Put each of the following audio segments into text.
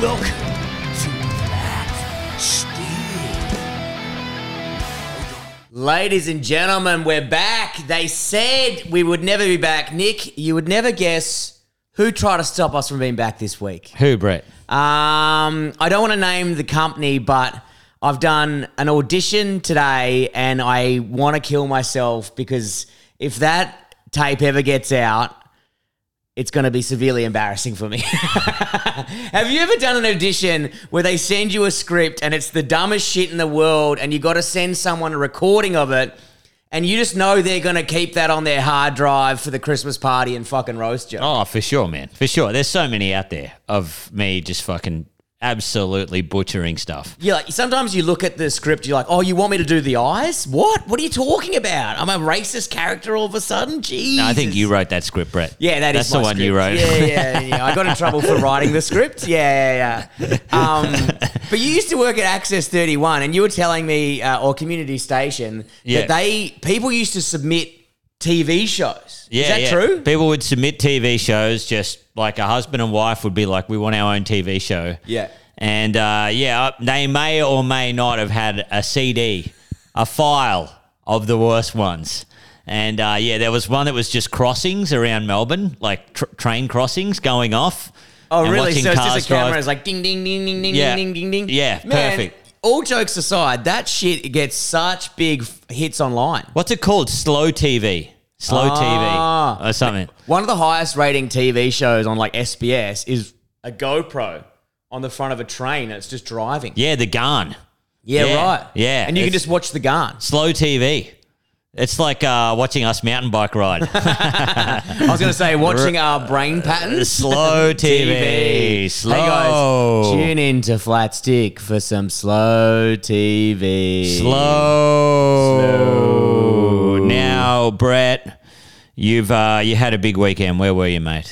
Welcome to Flat Stick. Ladies and gentlemen, we're back. They said we would never be back. Nick, you would never guess who tried to stop us from being back this week. Who, Brett? Um, I don't want to name the company, but I've done an audition today and I want to kill myself because if that tape ever gets out, it's going to be severely embarrassing for me. Have you ever done an audition where they send you a script and it's the dumbest shit in the world and you got to send someone a recording of it and you just know they're going to keep that on their hard drive for the Christmas party and fucking roast you? Oh, for sure, man. For sure. There's so many out there of me just fucking absolutely butchering stuff. Yeah, like sometimes you look at the script, you're like, "Oh, you want me to do the eyes? What? What are you talking about? I'm a racist character all of a sudden." Jeez. No, I think you wrote that script, Brett. Yeah, that is That's the my one you script. wrote. Yeah, yeah, yeah. I got in trouble for writing the script. Yeah, yeah, yeah. Um, but you used to work at Access 31, and you were telling me, uh, or Community Station, Yeah. that they people used to submit TV shows. Yeah, is that yeah. true? People would submit TV shows, just like a husband and wife would be like, "We want our own TV show." Yeah. and uh, yeah, uh, they may or may not have had a CD, a file of the worst ones. And uh, yeah, there was one that was just crossings around Melbourne, like tr- train crossings going off. Oh, and really? So it's just a camera. drive. It's like ding, ding, ding, ding, ding, Yeah. ding, ding, ding. Yeah, Man, perfect. All jokes aside, that shit gets such big f- hits online. What's it called? Slow TV. Slow Ah. TV or something. One of the highest rating TV shows on like SBS is a GoPro on the front of a train. It's just driving. Yeah, the gun. Yeah, right. yeah, and you can it's- just watch the gun. Slow TV. It's like uh, watching us mountain bike ride. I was going to say watching our brain patterns. Slow TV. Slow. Hey guys, tune in to Flat Stick for some slow TV. Slow. Now, Brett, you've uh, you had a big weekend. Where were you, mate?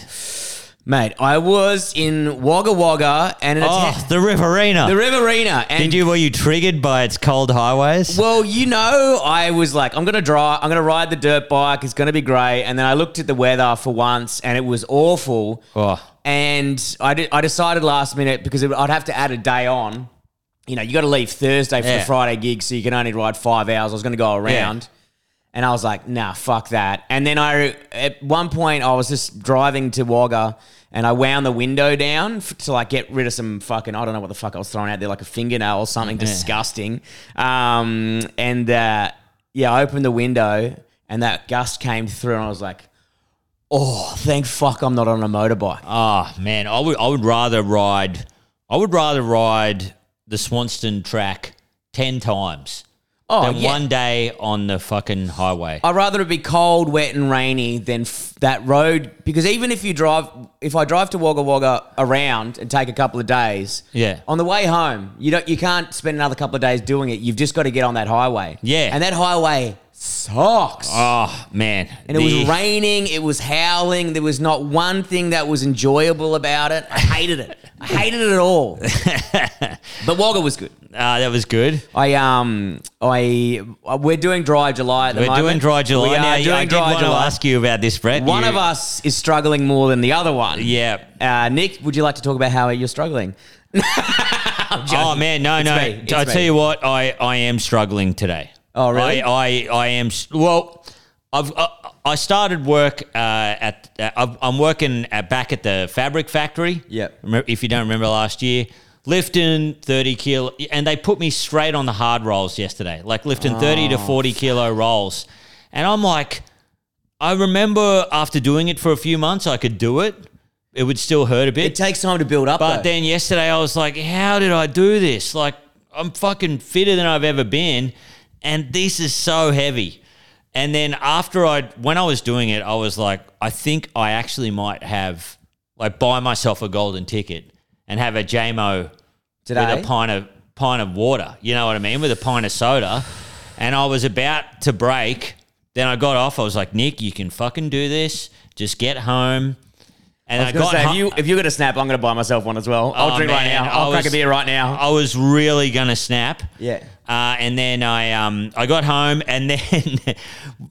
Mate, I was in Wagga Wagga and an Oh, atta- the Riverina. the Riverina. And Did you? Were you triggered by its cold highways? Well, you know, I was like, I'm gonna drive, I'm gonna ride the dirt bike. It's gonna be great. And then I looked at the weather for once, and it was awful. Oh. And I did, I decided last minute because it, I'd have to add a day on. You know, you got to leave Thursday for Yeah. the Friday gig, so you can only ride five hours. I was gonna go around. And I was like, nah, fuck that. And then I, at one point, I was just driving to Wagga and I wound the window down f- to like get rid of some fucking, I don't know what the fuck I was throwing out there, like a fingernail or something disgusting. Um, and uh, yeah, I opened the window and that gust came through and I was like, oh, thank fuck I'm not on a motorbike. Oh man, I would I would rather ride I would rather ride the Swanston track ten times Oh, than yeah. one day on the fucking highway. I'd rather it be cold, wet, and rainy than f- that road. Because even if you drive, if I drive to Wagga Wagga around and take a couple of days, Yeah. on the way home, you don't, you can't spend another couple of days doing it. You've just got to get on that highway. Yeah. and that highway sucks. Oh man, and it was raining. It was howling. There was not one thing that was enjoyable about it. I hated it. I hated it all. but Wagga was good. Uh, that was good. I um I we're doing dry July at the moment. We're moment. doing dry July We are now. doing I did dry want to ask you about this, Brett. One You- of us is struggling more than the other one. Yeah. Uh, Nick, would you like to talk about how you're struggling? Oh man, no, It's no. me. It's I me. tell you what, I I am struggling today. Oh, really? I I, I am. s- Well, I've I, I started work uh, at. Uh, I'm working at, back at the fabric factory. Remem- If you don't remember last year. Lifting 30 kilo, and they put me straight on the hard rolls yesterday, like lifting 30 Oh, to 40 kilo rolls. And I'm like, I remember after doing it for a few months, I could do it. It would still hurt a bit. It takes time to build up. But though. then yesterday I was like, how did I do this? Like, I'm fucking fitter than I've ever been. And this is so heavy. And then after I, when I was doing it, I was like, I think I actually might have, like, buy myself a golden ticket and have a JMO Today? with a pint of, pint of water. You know what I mean? With a pint of soda. And I was about to break. Then I got off. I was like, Nick, you can fucking do this. Just get home. And I was going to say, if you if you're to snap, I'm going to buy myself one as well. I'll Oh, drink right now. I I'll crack a beer right now. I was really gonna snap. Yeah. Uh, and then I um I got home and then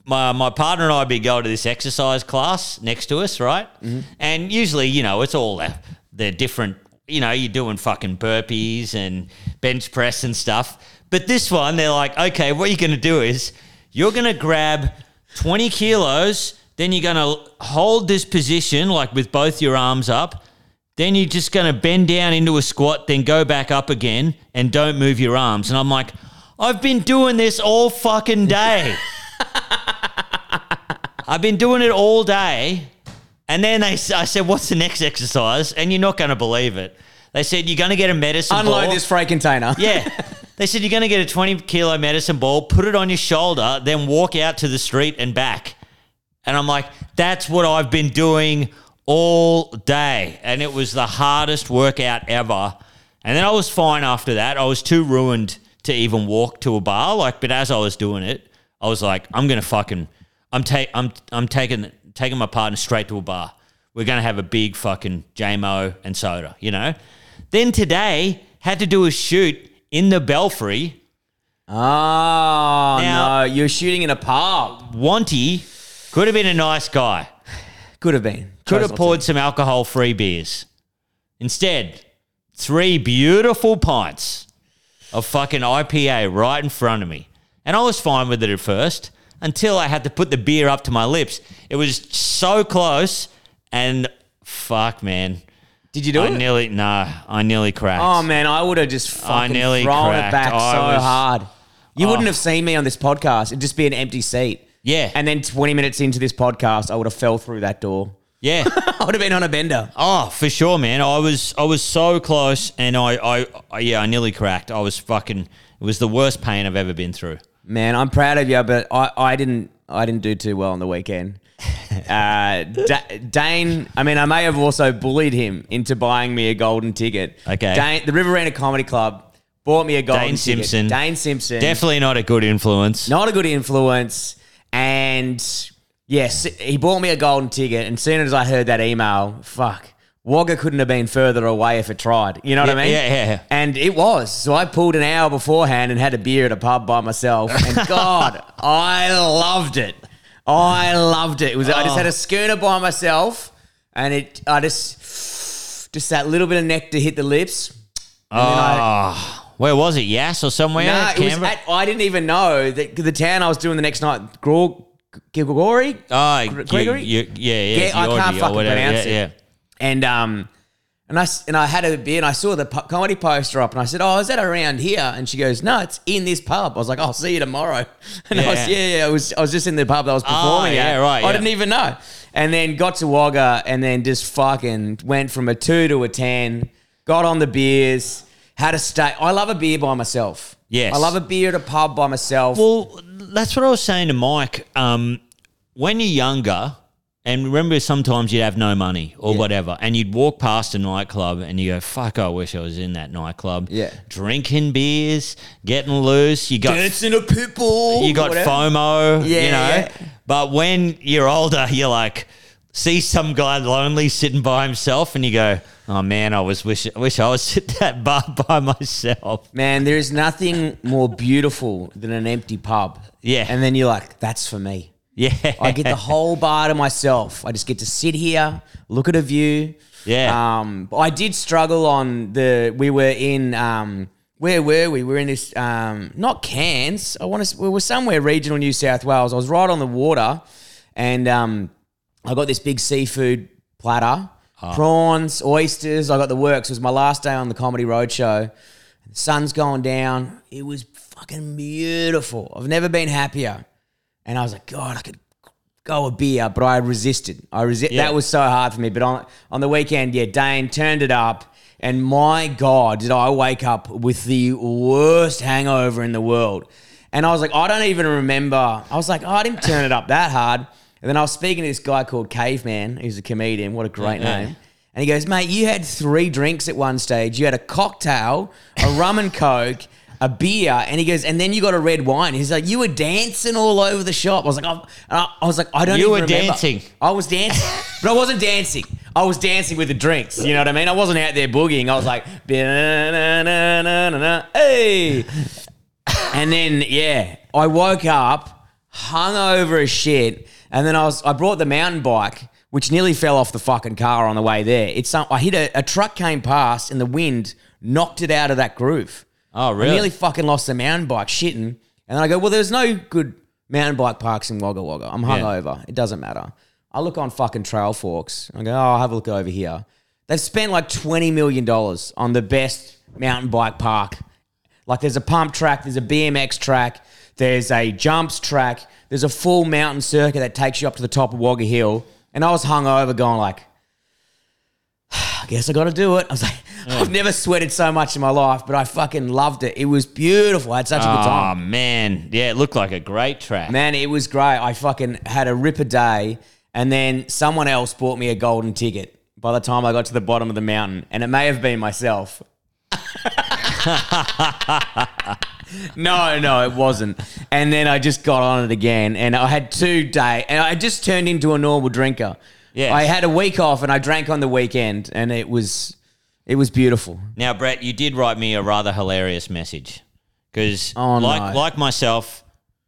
my my partner and I would be going to this exercise class next to us, right? Mm-hmm. And usually, you know, it's all the, the different you know, you're doing fucking burpees and bench press and stuff. But this one, they're like, okay, what you're going to do is you're going to grab 20 kilos, then you're going to hold this position, like with both your arms up. Then you're just going to bend down into a squat, then go back up again and don't move your arms. And I'm like, I've been doing this all fucking day. I've been doing it all day. And then they, I said, "What's the next exercise?" And you're not going to believe it. They said you're going to get a medicine Unload ball. this freight container. Yeah. They said you're going to get a 20 kilo medicine ball, put it on your shoulder, then walk out to the street and back. And I'm like, that's what I've been doing all day. And it was the hardest workout ever. And then I was fine after that. I was too ruined to even walk to a bar. Like, but as I was doing it, I was like, I'm gonna fucking, I'm take, I'm, I'm taking, taking my partner straight to a bar. We're gonna have a big fucking JMO and soda, you know. Then today had to do a shoot in the Belfry. Oh Now- no, you're shooting in a pub. Wanty could have been a nice guy. Could have been. Could have poured some alcohol free beers. Instead, three beautiful pints of fucking IPA right in front of me. And I was fine with it at first until I had to put the beer up to my lips. It was so close and fuck, man. Did you do it? I it? nearly, nah, I nearly cracked. Oh man, I would have just fucking nearly thrown cracked. it back I so was- hard. You Oh. wouldn't have seen me on this podcast. It'd just be an empty seat. Yeah. And then 20 minutes into this podcast, I would have fell through that door. yeah. I would have been on a bender. Oh, for sure, man. I was I was so close, and I, I, I yeah, I nearly cracked. I was fucking. It was the worst pain I've ever been through. Man, I'm proud of you, but I, I didn't I didn't do too well on the weekend. Uh, Da- Dane, I mean, I may have also bullied him into buying me a golden ticket. Okay. Dane, the Riverina Comedy Club bought me a golden ticket. Dane ticket. Simpson. Dane Simpson. Definitely not a good influence. not a good influence. And yes, he bought me a golden ticket. And as soon as I heard that email, fuck, Wagga couldn't have been further away if it tried. You know what I mean? yeah, yeah, yeah. And it was. So I pulled an hour beforehand and had a beer at a pub by myself. And God, I loved it. I loved it. It was. I just oh. had Oh. a schooner by myself, and it. I just, just that little bit of nectar hit the lips. And then I- Oh, where was it? Yes or somewhere? no, it was Canberra? at, I didn't even know that the town I was doing the next night, Grog, Gilgori, oh, Gre- Gregory? you- yeah, yeah. Yeah, I can't fucking whatever. pronounce yeah, it. and um, and I and I had a beer, and I saw the comedy poster up, and I said, "Oh, is that around here?" And she goes, "No, it's in this pub." I was like, "I'll see you tomorrow." And I was, Yeah. yeah, yeah, I was, I was just in the pub that I was performing yeah, at. right, I yeah. didn't even know. And then got to Wagga, and then just fucking went from a two to a ten. Got on the beers, had a stay. I love a beer by myself. Yes. I love a beer at a pub by myself. Well, that's what I was saying to Mike. Um, when you're younger, and remember, sometimes you'd have no money or whatever, and you'd walk past a nightclub and you go, "Fuck, I wish I was in that nightclub." Yeah. drinking beers, getting loose. You got Dancing a pit bull. you got whatever. FOMO, Yeah, you know. yeah. But when you're older, you're like, see some guy lonely sitting by himself, and you go, "Oh man, I was wish I wish I was at that bar by myself." Man, there is nothing more beautiful than an empty pub. Yeah. And then you're like, that's for me. Yeah, I get the whole bar to myself. I just get to sit here, look at a view. Yeah. Um, I did struggle on the. We were in. Um, where were we? We were in this. Um, not Cairns. I want to. We were somewhere regional New South Wales. I was right on the water, and um, I got this big seafood platter, Ah. prawns, oysters. I got the works. It was my last day on the comedy roadshow. The sun's going down. It was fucking beautiful. I've never been happier. And I was like, God, I could go a beer, but I resisted. I resi- Yeah. That was so hard for me. But on on the weekend, yeah, Dane turned it up, and my God, did I wake up with the worst hangover in the world. And I was like, I don't even remember. I was like, oh, I didn't turn it up that hard. And then I was speaking to this guy called Caveman. who's a comedian. What a great Yeah. name. And he goes, mate, you had three drinks at one stage. You had a cocktail, a rum and coke, a beer, and he goes, and then you got a red wine. He's like, you were dancing all over the shop. I was like, oh, and I, I was like, I don't. You even were remember. dancing. I was dancing, but I wasn't dancing. I was dancing with the drinks. You know what I mean? I wasn't out there boogieing. I was like, "Ba-na-na-na-na-na, hey. And then yeah, I woke up hungover as shit, and then I was I brought the mountain bike, which nearly fell off the fucking car on the way there. It's some, I hit a, a truck came past and the wind knocked it out of that groove. Oh, I really? nearly fucking lost the mountain bike shitting. And then I go, well, there's no good mountain bike parks in Wagga Wagga. I'm hungover. It doesn't matter. I look on fucking Trailforks. I go, oh, I'll have a look over here. They've spent like $20 million on the best mountain bike park. Like there's a pump track, there's a BMX track, there's a jumps track, there's a full mountain circuit that takes you up to the top of Wagga Hill. And I was hungover going like, I guess I got to do it. I was like, I've never sweated so much in my life, but I fucking loved it. It was beautiful. I had such a good time. Oh man, yeah, it looked like a great track. Man, it was great. I fucking had a ripper day, and then someone else bought me a golden ticket by the time I got to the bottom of the mountain, and it may have been myself. no, no, it wasn't. And then I just got on it again, and I had two day, and I just turned into a normal drinker. Yeah, I had a week off, and I drank on the weekend, and it was, it was beautiful. Now, Brett, you did write me a rather hilarious message because, Oh, like no. like myself,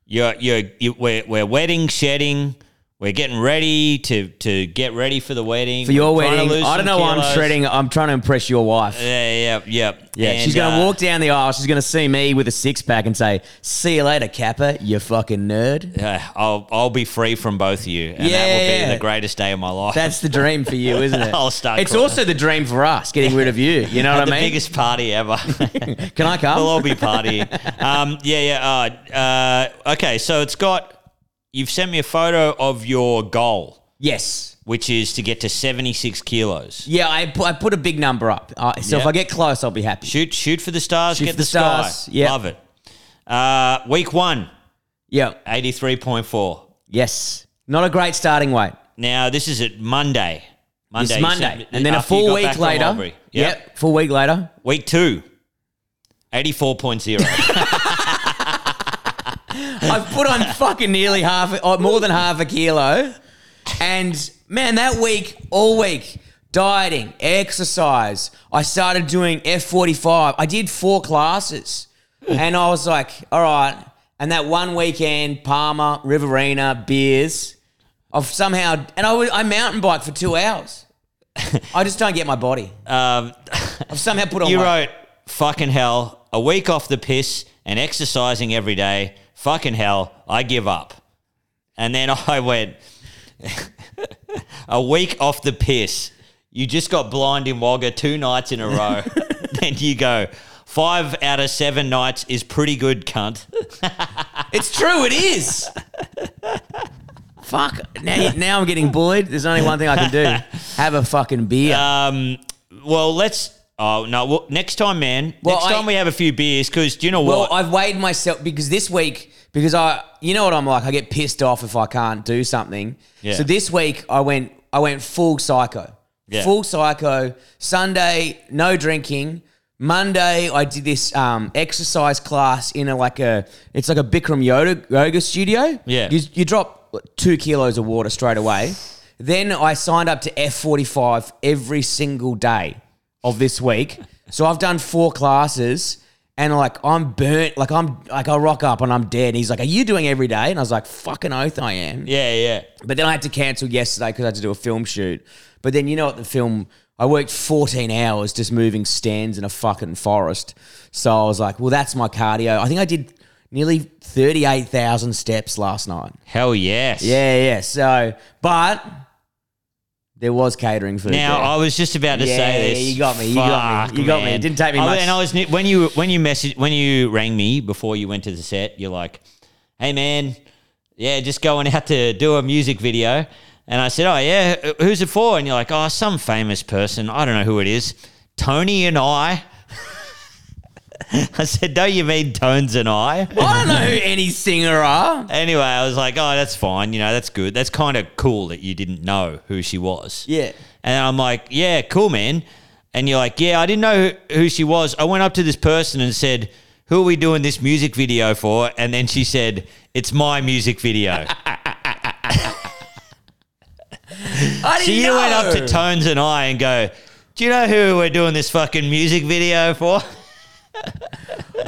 you're you're you, we're we're wedding shedding. We're getting ready to to get ready for the wedding. For your wedding, I don't know why I'm shredding. I'm trying to impress your wife. Yeah, yeah, yeah. Yeah, And, she's gonna uh, walk down the aisle. She's gonna see me with a six pack and say, "See you later, Kappa. You fucking nerd." Yeah, I'll I'll be free from both of you, and that will Yeah. be the greatest day of my life. That's the dream for you, isn't it? I'll start It's crying. also the dream for us, getting rid of you. You know what I mean? biggest party ever. Can I come? we'll all be partying. Um, yeah, yeah. Uh, uh, okay, so it's got. You've sent me a photo of your goal, yes. which is to get to seventy six kilos. Yeah, I put, I put a big number up. Uh, so if I get close, I'll be happy. Shoot, shoot for the stars. Shoot get for the, the stars, sky. yeah. love it. Uh, week one, Yeah. 83.4. Yes. Not a great starting weight. Now this is at Monday. Monday, It's Monday, so- and then a after you full got week from later. Albury. Yep. Yep. Full week later. Week two, 84.0. I've put on fucking nearly half, or more than half a kilo. And man, that week, all week, dieting, exercise. I started doing F45. I did four classes. And I was like, all right. And that one weekend, Palmer, Riverina, beers. I've somehow, and I, I mountain bike for two hours. I just don't get my body. um, I've somehow put on you weight. wrote, fucking hell, a week off the piss and exercising every day. Fucking hell, I give up. And then I went, a week off the piss. You just got blind in Wagga two nights in a row. then you go, five out of seven nights is pretty good, cunt. It's true, it is. Fuck. Now, now I'm getting bullied. There's only one thing I can do have a fucking beer. Um, well, let's. Oh no! Well, next time, man. Well, next I- time we have a few beers, because do you know what? well, what? I've weighed myself because this week, because I, you know what I'm like, I get pissed off if I can't do something. Yeah. So this week I went, I went full psycho. Yeah. Full psycho. Sunday, no drinking. Monday, I did this um, exercise class in a like a, it's like a Bikram yoga, yoga studio. Yeah. You, you drop two kilos of water straight away. Then I signed up to F45 every single day of this week. So I've done four classes and like I'm burnt, like I'm like I rock up and I'm dead. And he's like, Are you doing every day? And I was like, Fucking oath I am. yeah, yeah. But then I had to cancel yesterday because I had to do a film shoot. But then you know what the film I worked 14 hours just moving stands in a fucking forest. So I was like, well, that's my cardio. I think I did nearly 38,000 steps last night. Hell yes. Yeah, yeah. So, but there was catering food. Now there. I was just about to Yeah, say this. you got me, you got me, you got me. It didn't take me I- much. And I was when you when you message when you rang me before you went to the set, you're like, "Hey man, yeah, just going out to do a music video." And I said, "Oh yeah, who's it for?" And you're like, "Oh, some famous person. I don't know who it is. Tony and I." I said, "Don't you mean Tones and I?" I don't know who any singer are. Anyway, I was like, "Oh, that's fine. You know, that's good. That's kind of cool that you didn't know who she was." Yeah. And I'm like, yeah, cool, man. And you're like, yeah, I didn't know who, who she was. I went up to this person and said, who are we doing this music video for? And then she said, it's my music video. I so didn't you know. went up to Tones and I and go, do you know who we're doing this fucking music video for?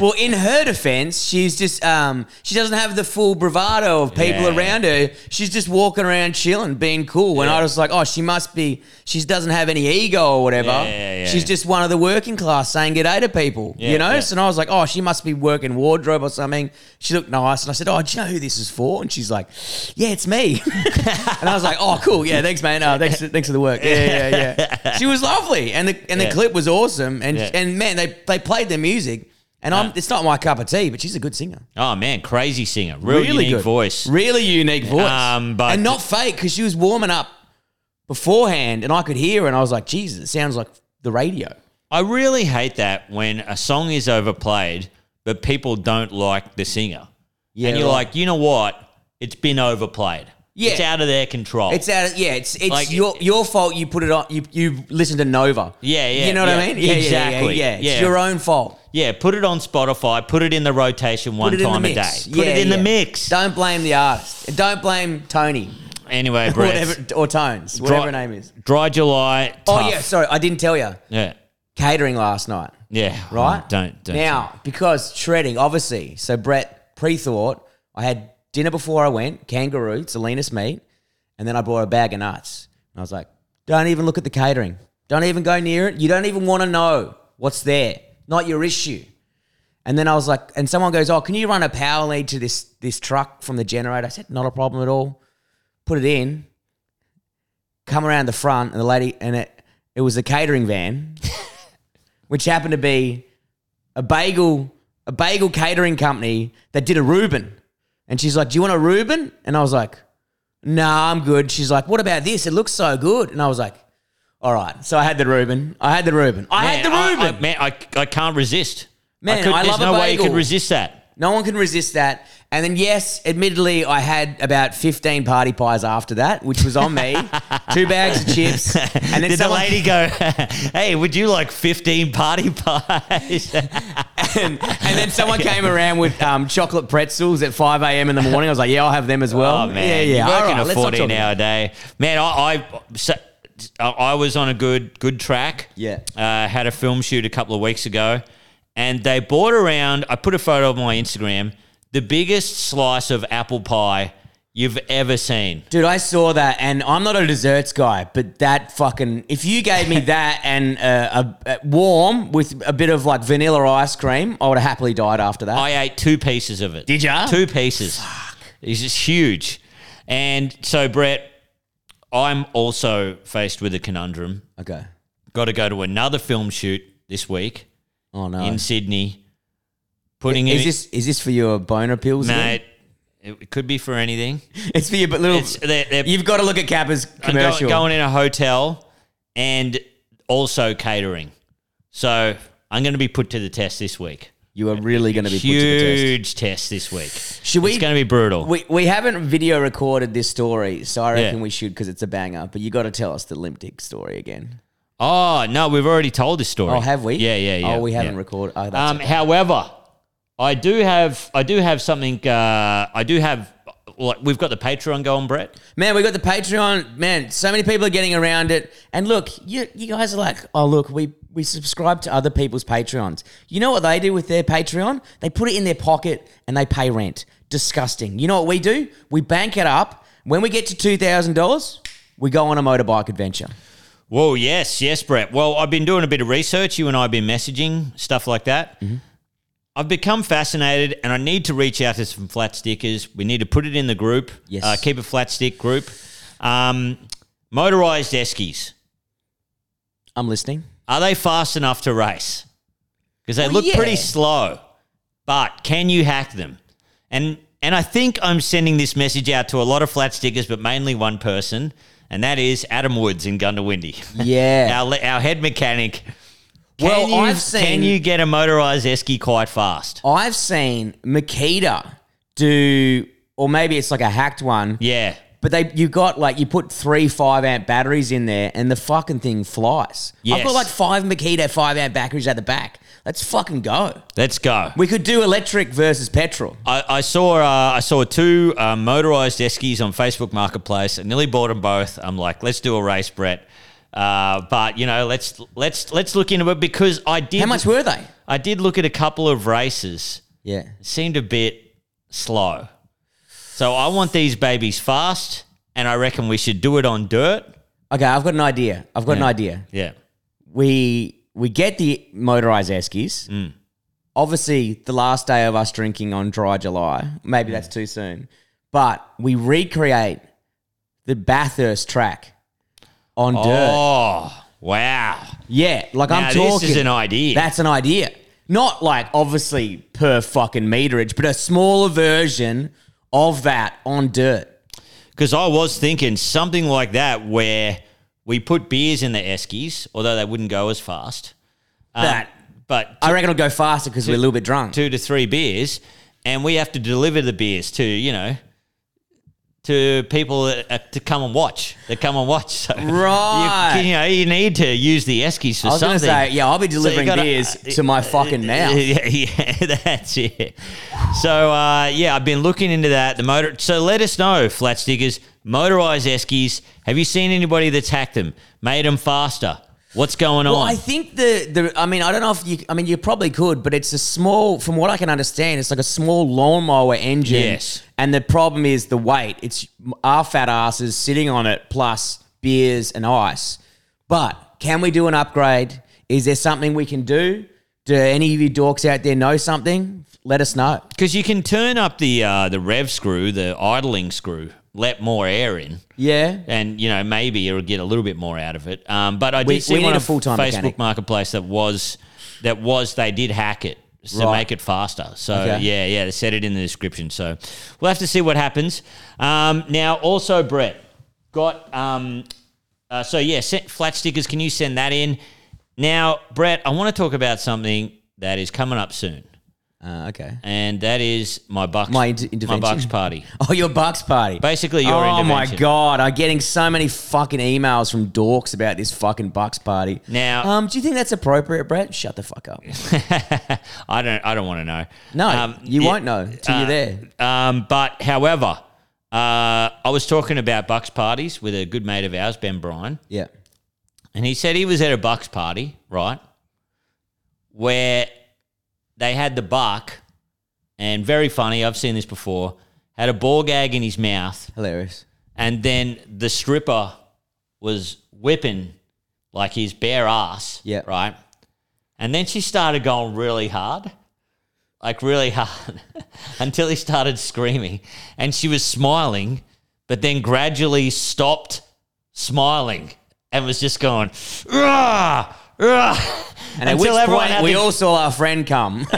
Well, in her defense, she's just um, she doesn't have the full bravado of people Yeah. around her. She's just walking around chilling, being cool. And I was like, oh, she must be. She doesn't have any ego or whatever. Yeah, yeah, yeah. she's just one of the working class saying good day to people. Yeah, you know. yeah. So and I was like, oh, she must be working wardrobe or something. She looked nice, and I said, oh, do you know who this is for? And she's like, yeah, it's me. and I was like, oh, cool. Yeah, thanks, man. Uh, thanks, thanks for the work. Yeah, yeah, yeah. she was lovely, and the and the Yeah. clip was awesome. And Yeah. and man, they they played their music. And I'm, it's not my cup of tea, but she's a good singer. Oh man, crazy singer, real unique good voice. Really unique voice. Um, but- and not fake because she was warming up beforehand and I could hear her and I was like, Jesus, it sounds like the radio. I really hate that when a song is overplayed, but people don't like the singer. Yeah, and you're right. like, you know what? It's been overplayed. Yeah. It's out of their control. It's out of, yeah, it's it's Like- your your fault you put it on you you listened to Nova. Yeah, yeah, You know what I mean? Yeah, Exactly. Yeah, yeah, yeah. Yeah. It's your own fault. Yeah, put it on Spotify, put it in the rotation one Put it in time a day. Put Yeah, it in yeah. the mix. Don't blame the artist. And Don't blame Tony. Anyway, Brett. whatever or Tones, whatever her name is. Dry July. Oh yeah, sorry, I didn't tell you. Yeah. Catering last night. Yeah. right? Oh, don't, don't. now, because shredding, obviously. So Brett pre-thought I had dinner before I went, kangaroo, Salinas meat, and then I bought a bag of nuts. And I was like, don't even look at the catering. Don't even go near it. You don't even want to know what's there. Not your issue. And then I was like, and someone goes, "Oh, can you run a power lead to this this truck from the generator?" I said, "Not a problem at all." Put it in. Come around the front, and the lady, and it it was a catering van, which happened to be a bagel a bagel catering company that did a Reuben. And she's like, "Do you want a Reuben?" And I was like, "Nah, I'm good." She's like, "What about this? It looks so good." And I was like, "All right." So I had the Reuben. I had the Reuben. I had the Man, I- Reuben. I, man, I, I can't resist. Man, could, I there's love a no way you could resist that. No one can resist that. And then, yes, admittedly, I had about 15 party pies after that, which was on me. Two bags of chips. And then Did someone, the lady go, hey, would you like 15 party pies? and, and then someone came around with um, chocolate pretzels at 5 a.m. in the morning. I was like, yeah, I'll have them as well. Oh man, yeah, yeah. All working right, a let's not talk 14 about hour day, man. I, I so, I was on a good good track. Yeah. uh, had a film shoot a couple of weeks ago, and they brought around. I put a photo of my Instagram. The biggest slice of apple pie you've ever seen. Dude, I saw that, and I'm not a desserts guy, but that fucking if you gave me that and uh, a, a warm with a bit of like vanilla ice cream, I would have happily died after that. I ate two pieces of it. Did you? Two pieces. Fuck. It's just huge. And so, Brett, I'm also faced with a conundrum. okay. Got to go to another film shoot this week Oh no. in Sydney. Putting is in, this is this for your boner pills? mate. It could be for anything. It's for your but little. It's they're, they're you've got to look at Kappa's I'm go- commercial. going in a hotel and also catering. So I'm going to be put to the test this week. You are really going to be put to the test. Huge test this week. Should we? It's going to be brutal. we, we haven't video recorded this story, so I reckon Yeah. we should because it's a banger. But you got to tell us the limp dick story again. oh no, we've already told this story. Oh, have we? Yeah, yeah, yeah. Oh, we haven't yeah. recorded. Oh, Um, however, I do have I do have something. Uh, I do have. Like, we've got the Patreon going, Brett. Man, we got the Patreon. Man, so many people are getting around it. And look, you, you guys are like, oh, look, we, we subscribe to other people's Patreons. You know what they do with their Patreon? They put it in their pocket and they pay rent. Disgusting. You know what we do? We bank it up. When we get to $2,000, we go on a motorbike adventure. Well, yes, yes, Brett. Well, I've been doing a bit of research. You and I have been messaging stuff like that. Mm-hmm. I've become fascinated, and I need to reach out to some flat stickers. We need to put it in the group. Yes. uh, keep a flat stick group. Um, motorized eskies. I'm listening. Are they fast enough to race? Because they Well, look yeah. pretty slow. But can you hack them? And and I think I'm sending this message out to a lot of flat stickers, but mainly one person, and that is Adam Woods in Goondiwindi. Yeah. our our head mechanic. Well, you, I've seen- Can you get a motorized esky quite fast? I've seen Makita do, or maybe it's like a hacked one. Yeah. But they, you got like you put three five amp batteries in there, and the fucking thing flies. I've got like five Makita five amp batteries at the back. Let's fucking go. Let's go. We could do electric versus petrol. I, I saw uh, I saw two uh, motorized eskies on Facebook Marketplace. I nearly bought them both. I'm like, let's do a race, Brett. Uh, but you know, let's let's let's look into it because I did. How much were they? I did look at a couple of races. Yeah. It seemed a bit slow. So I want these babies fast, and I reckon we should do it on dirt. Okay, I've got an idea. I've got an idea. Yeah. We we get the motorized eskies. Mm. Obviously, the last day of us drinking on dry July. Maybe Mm. that's too soon. But we recreate the Bathurst track on dirt. Oh wow! Yeah, like Now I'm talking. this is an idea. That's an idea. Not like obviously per fucking meterage, but a smaller version of that on dirt. Because I was thinking something like that where we put beers in the eskies, although they wouldn't go as fast. Um, That- but I reckon it'll go faster because we're a little bit drunk. two to three beers, and we have to deliver the beers to you know to people that, uh, to come and watch. That come and watch. So Right. you, you know, you need to use the eskies for I was something. to say, yeah, I'll be So delivering gotta- beers to my fucking mouth. Yeah, yeah, that's it. So uh, yeah, I've been looking into that. The motor. So let us know, flat stickers, motorized eskies. Have you seen anybody that's hacked them, made them faster? What's going Well, on? I think the, the I mean, I don't know if you I mean you probably could, but it's a small from what I can understand, it's like a small lawnmower engine. Yes. And the problem is the weight. It's our fat asses sitting on it plus beers and ice. But can we do an upgrade? Is there something we can do? Do any of you dorks out there know something? Let us know. Because you can turn up the uh, the rev screw, the idling screw, let more air in. Yeah. and you know maybe it'll get a little bit more out of it. Um, but I did We- see we need one a of full-time Facebook mechanic. Marketplace that was that was they did hack it to Right. make it faster. So Okay. yeah, yeah, they said it in the description. So we'll have to see what happens. Um, now also Brett got um, uh, so yeah, flat stickers. Can you send that in? Now Brett, I want to talk about something that is coming up soon. Uh, okay. And that is my bucks, My inter- my bucks party. Oh, your Bucks party. Basically, your oh my god, I'm getting so many fucking emails from dorks about this fucking Bucks party. Now- um, do you think that's appropriate, Brett? Shut the fuck up. I don't. I don't want to know. No, Um, you yeah, won't know till uh, you're there. Um, but however, uh, I was talking about Bucks parties with a good mate of ours, Ben Bryan, Yeah. and he said he was at a Bucks party, right, where they had the buck, and very funny. I've seen this before. Had a ball gag in his mouth, Hilarious. and then the stripper was whipping like his bare ass, Yeah. right, and then she started going really hard like really hard until he started screaming and she was smiling but then gradually stopped smiling and was just going "Rah, rah," And at which everyone point we to- all saw our friend come.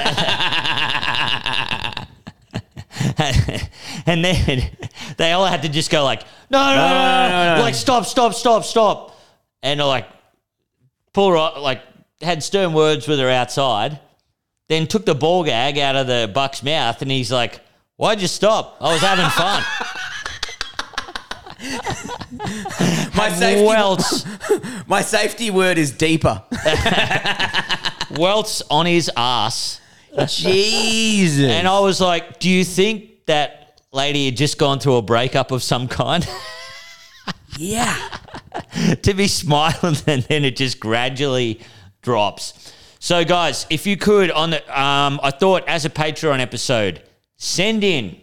and then they all had to just go like no no no, no, no, no, no. like stop stop stop stop and like pull her like had stern words with her outside then took the ball gag out of the buck's mouth and he's like why'd you stop i was having fun my safety, welts my safety word is deeper. welts on his ass Jesus. and i was like do you think that lady had just gone through a breakup of some kind yeah. to be smiling and then it just gradually drops. So, guys, if you could, on the, um, I thought as a Patreon episode, send in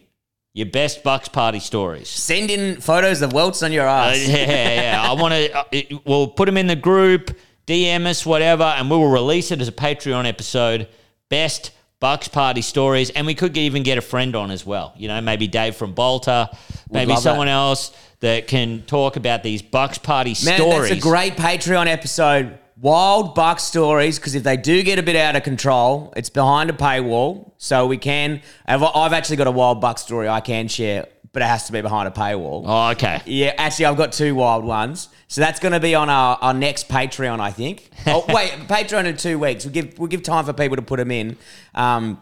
your best Bucks party stories. Send in photos of welts on your Uh, ass. yeah, yeah, yeah. I want to. Uh, we'll put them in the group, DM us, whatever, and we will release it as a Patreon episode. Best Bucks party stories, and we could even get a friend on as well. You know, maybe Dave from Bolter, maybe someone that. else that can talk about these Bucks party Man, stories. that's a great Patreon episode. Wild Buck stories, because if they do get a bit out of control, it's behind a paywall. So we can. I've, I've actually got a Wild Buck story I can share, but it has to be behind a paywall. Oh, okay. Yeah, actually, I've got two wild ones. So that's going to be on our, our next Patreon, I think. Oh, wait, Patreon in two weeks. We'll give, we'll give time for people to put them in. Um,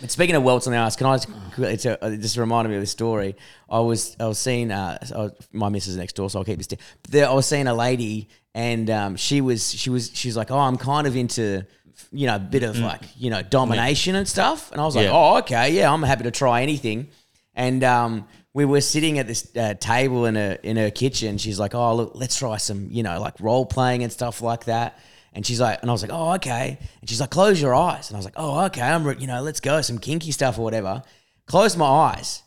but speaking of welts on the ass, can I just, it's a, it just reminded me of this story. I was I was seeing uh, I was- my missus next door, so I'll keep this. Down. There, I was seeing a lady, and um, she was she was she was like, oh, I'm kind of into you know a bit of like you know domination and stuff. And I was like, Yeah. oh, okay, yeah, I'm happy to try anything. And um, we were sitting at this uh, table in her in her kitchen. She's like, "Oh, look, let's try some, you know, like role playing and stuff like that." And she's like, and I was like, "Oh, okay." And she's like, "Close your eyes." And I was like, "Oh, okay. I'm, re- you know, let's go some kinky stuff or whatever." Close my eyes.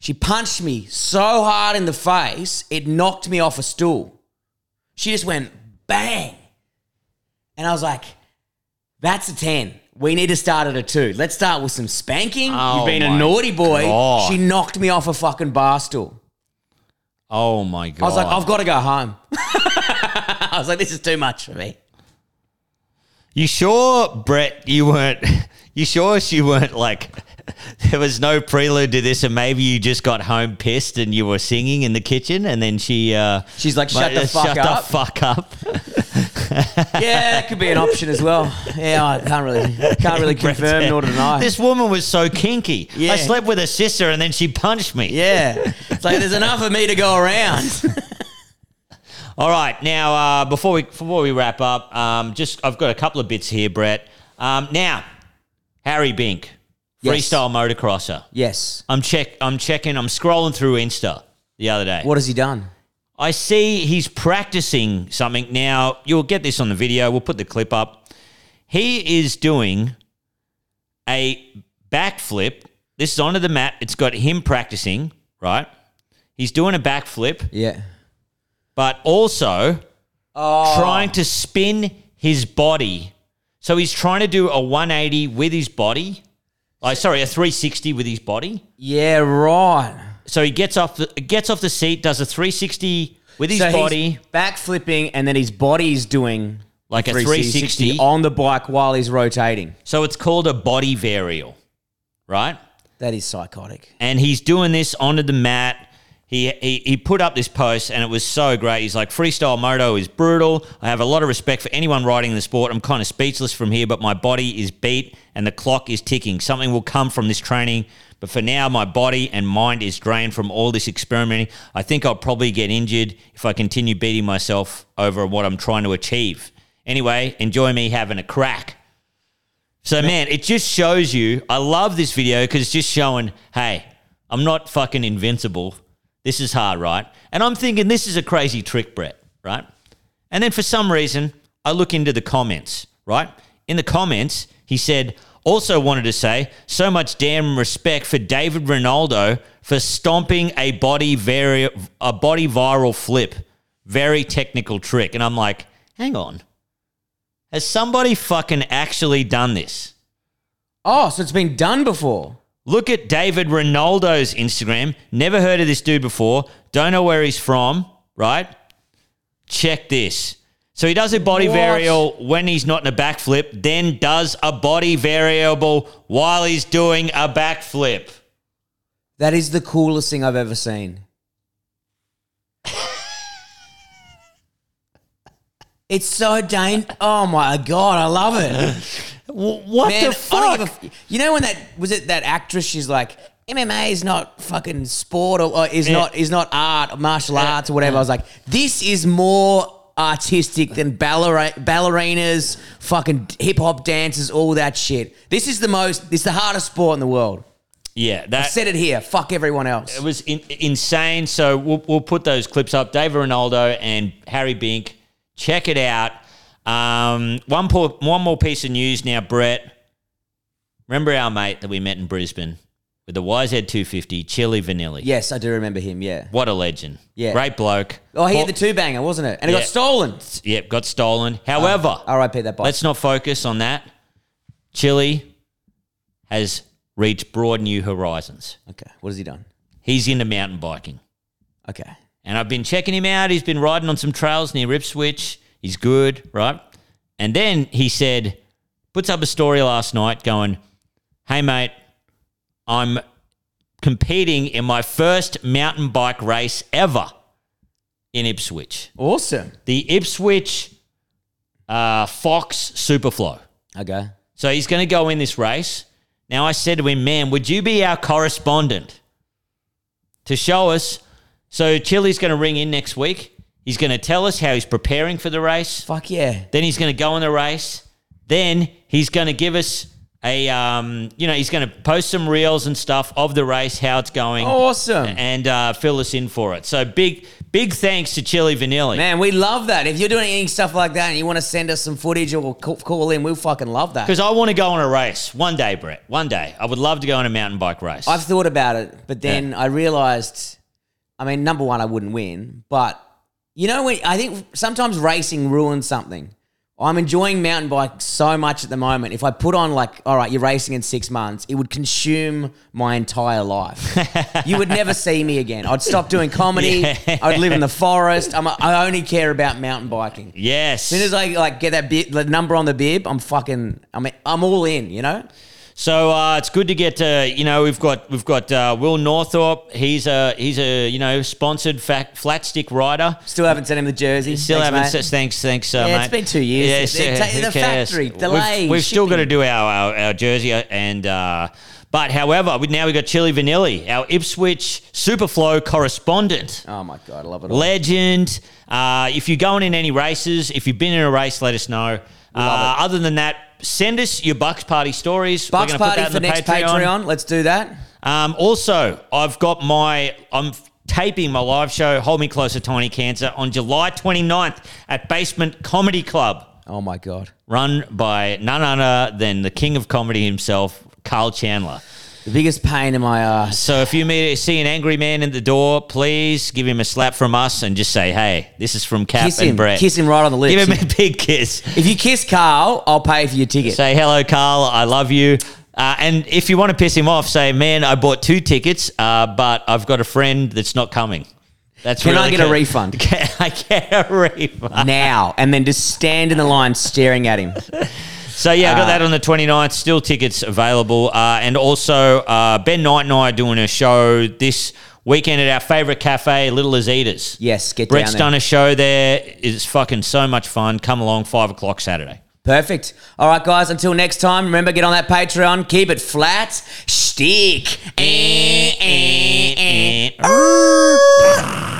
She punched me so hard in the face, it knocked me off a stool. She just went bang. And I was like, that's a 10. We need to start at a 2. Let's start with some spanking. Oh You've been a my naughty boy. God. She knocked me off a fucking bar stool. Oh my god! I was like, I've got to go home. I was like, this is too much for me. You sure, Brett? You weren't. You sure she weren't like? There was no prelude to this, and maybe you just got home pissed and you were singing in the kitchen, and then she. Uh, She's like, shut the fuck shut up. the fuck up. Yeah, that could be an option as well. Yeah, I can't really, can't really confirm nor deny. This woman was so kinky. Yeah. I slept with her sister, and then she punched me. yeah, it's like there's enough of me to go around. All right, now uh, before we before we wrap up, um, just I've got a couple of bits here, Brett. Um, now, Harry Bink, Yes. freestyle motocrosser. yes. I'm check. I'm checking. I'm scrolling through Insta the other day. What has he done? I see he's practicing something. Now, you'll get this on the video. We'll put the clip up. He is doing a backflip. This is onto the mat. It's got him practicing, right? He's doing a backflip, Yeah. but also Oh, trying to spin his body. So he's trying to do a 180 with his body. Oh, sorry, a 360 with his body. yeah, right. So he gets off the gets off the seat, does a 360 with his so body. he's backflipping, and then his body's doing Like a 360. on the bike while he's rotating. So it's called a body varial, right? That is psychotic. And he's doing this onto the mat. He, he, he put up this post and it was so great. He's like, freestyle moto is brutal. I have a lot of respect for anyone riding the sport. I'm kind of speechless from here, but my body is beat and the clock is ticking. Something will come from this training. But for now, my body and mind is drained from all this experimenting. I think I'll probably get injured if I continue beating myself over what I'm trying to achieve. Anyway, enjoy me having a crack. So, man, it just shows you. I love this video because it's just showing, hey, I'm not fucking invincible. This is hard, right? And I'm thinking this is a crazy trick, Brett, right? And then for some reason, I look into the comments, right? In the comments, he said, also wanted to say, so much damn respect for David Ronaldo for stomping a body vari- a body varial flip. Very technical trick. And I'm like, hang on. Has somebody fucking actually done this? Oh, so it's been done before. Look at David Ronaldo's Instagram. Never heard of this dude before. Don't know where he's from, right? Check this. So he does a body What? varial when he's not in a backflip, then does a body varial while he's doing a backflip. That is the coolest thing I've ever seen. it's so dang. Oh my god, I love it. Wh- What Man, the fuck? don't give a f- you know when that was it that actress? She's like, MMA is not fucking sport or, or is Yeah. not is not art, martial Yeah. arts or whatever. I was like, this is more artistic than ballerina, ballerinas, fucking hip hop dancers, all that shit. This is the most. This is the hardest sport in the world. yeah, I said it here. Fuck everyone else. it was in, insane. So we'll, we'll put those clips up. David Ronaldo and Harry Bink. Check it out. Um, one, po- one more piece of news now, Brett. Remember our mate that we met in Brisbane with the YZ250, Chili Vanilli? Yes, I do remember him. Yeah. What a legend. Yeah. Great bloke. Oh, he had the two banger, wasn't it? And it Yeah. got stolen. Yep, got stolen. However, R.I.P. that bike. let's not focus on that. Chili has reached broad new horizons. Okay. What has he done? He's into mountain biking. Okay. And I've been checking him out. He's been riding on some trails near Ipswich. He's good, right? And then he said, puts up a story last night going, Hey, mate, I'm competing in my first mountain bike race ever in Ipswich. Awesome. The Ipswich uh, Fox Superflow. Okay. So he's going to go in this race. Now I said to him, man, would you be our correspondent to show us? So Chili's going to ring in next week. He's going to tell us how he's preparing for the race. Fuck yeah. Then he's going to go in the race. Then he's going to give us a um, you know, he's going to post some reels and stuff of the race, how it's going, Awesome. and uh, fill us in for it. So big, big thanks to Chili Vanilli. Man, we love that. If you're doing any stuff like that and you want to send us some footage or call, call in, we'll fucking love that. Because I want to go on a race one day, Brett. One day, I would love to go on a mountain bike race. I've thought about it, but then I realized, I mean, number one, I wouldn't win, but you know, when I think sometimes racing ruins something. I'm enjoying mountain bike so much at the moment. If I put on like, all right, you're racing in six months, it would consume my entire life. you would never see me again. I'd stop doing comedy. Yeah. I'd live in the forest. I'm a, I only care about mountain biking. yes. As soon as I like get that bit, the number on the bib, I'm fucking, I mean, I'm all in. You know. So uh, it's good to get to you know we've got we've got uh, Will Northorpe. He's a he's a you know sponsored fat, flat stick rider. Still haven't sent him the jersey. Still Thanks, haven't. mate. Thanks, thanks, uh, Yeah, mate. it's been two years. Yeah, They're so taking who the factory, We've- We've, still got to do our our, our jersey and. Uh, but however, we, now we've got Chili Vanilli, our Ipswich Superflow correspondent. Oh my god, I love it. All. Legend. Uh, if you're going in any races, if you've been in a race, let us know. Uh, other than that, send us your Bucks Party stories. Bucks We're gonna put party that for next Patreon. Let's do that. Um, also, I've got my I'm taping my live show Hold Me Closer Tiny Cancer on July 29th at Basement Comedy Club, Oh my god, run by none other than the king of comedy himself, Carl Chandler. The biggest pain in my ass. So if you meet, see an angry man in the door, please give him a slap from us and just say, "Hey, this is from Cap Kiss and him, Brett." kiss him right on the lips. Give him a big kiss. if you kiss Carl, I'll pay for your ticket. Say hello, Carl. I love you. Uh, and if you want to piss him off, say, "Man, I bought two tickets, uh, but I've got a friend that's not coming." That's Can I really get a refund? Can I get a refund? now and then just stand in the line staring at him. So yeah, I got Uh, that on the 29th. Still tickets available. Uh, and also, uh, Ben Knight and I are doing a show this weekend at our favorite cafe, Little Azitas. Yes, get Brett's down there. done a show there. It's fucking so much fun. Come along, five o'clock Saturday. Perfect. All right, guys. Until next time, remember get on that Patreon. Keep it flat. Stick. Eh, eh, eh.